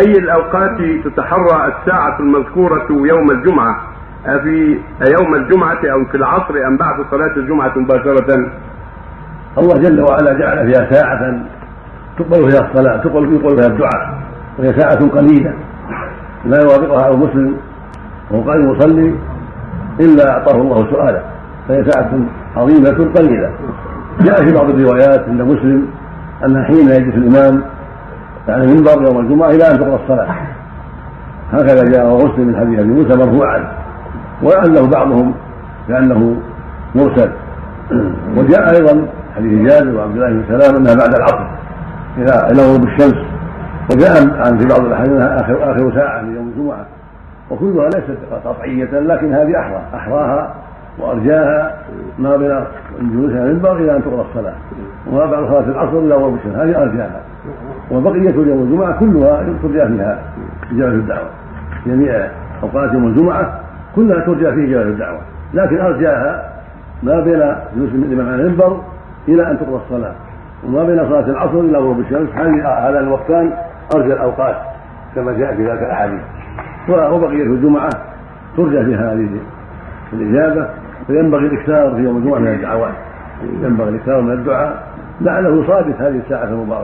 أي الأوقات تتحرى الساعة المذكورة يوم الجمعة؟ أفي يوم الجمعة أو في العصر أم بعد صلاة الجمعة مباشرة؟ الله جل وعلا جعل فيها ساعة تقبل فيها الصلاة تقبل يقبل فيها الدعاء وهي ساعة قليلة. لا يوافقها المسلم وهو قائم يصلي إلا أعطاه الله سؤاله. فهي ساعة عظيمة قليلة. جاء في بعض الروايات عند مسلم أن حين يجلس الإمام على المنبر يوم الجمعة إلى أن تقرأ الصلاة. هكذا جاء مسلم من حديث أبي موسى مرفوعا وأنه بعضهم كأنه مرسل. وجاء أيضا حديث جابر وعبد الله بن سلام أنها بعد العصر إلى إلى غروب الشمس. وجاء عن في بعض الأحاديث أنها آخر آخر ساعة من يوم الجمعة. وكلها ليست قطعية لكن هذه أحرى. أحراها وأرجاها ما بين الجلوس على المنبر إلى أن تقرأ الصلاة. وما بعد صلاة العصر إلى غروب الشمس هذه أرجاها. وبقية يوم الجمعة كلها ترجى فيها إجابة الدعوة. جميع أوقات يوم الجمعة كلها ترجى فيه إجابة الدعوة. لكن أرجاها ما بين جلوس الإمام على المنبر إلى أن تقرأ الصلاة. وما بين صلاة العصر إلى غروب الشمس هذا الوقتان أرجى الأوقات كما جاء في ذلك الأحاديث. وبقية الجمعة ترجى فيها هذه الإجابة. فينبغي الإكثار في يوم الجمعة من الدعوات. ينبغي الإكثار من الدعاء. لعله صادف هذه الساعة المباركة.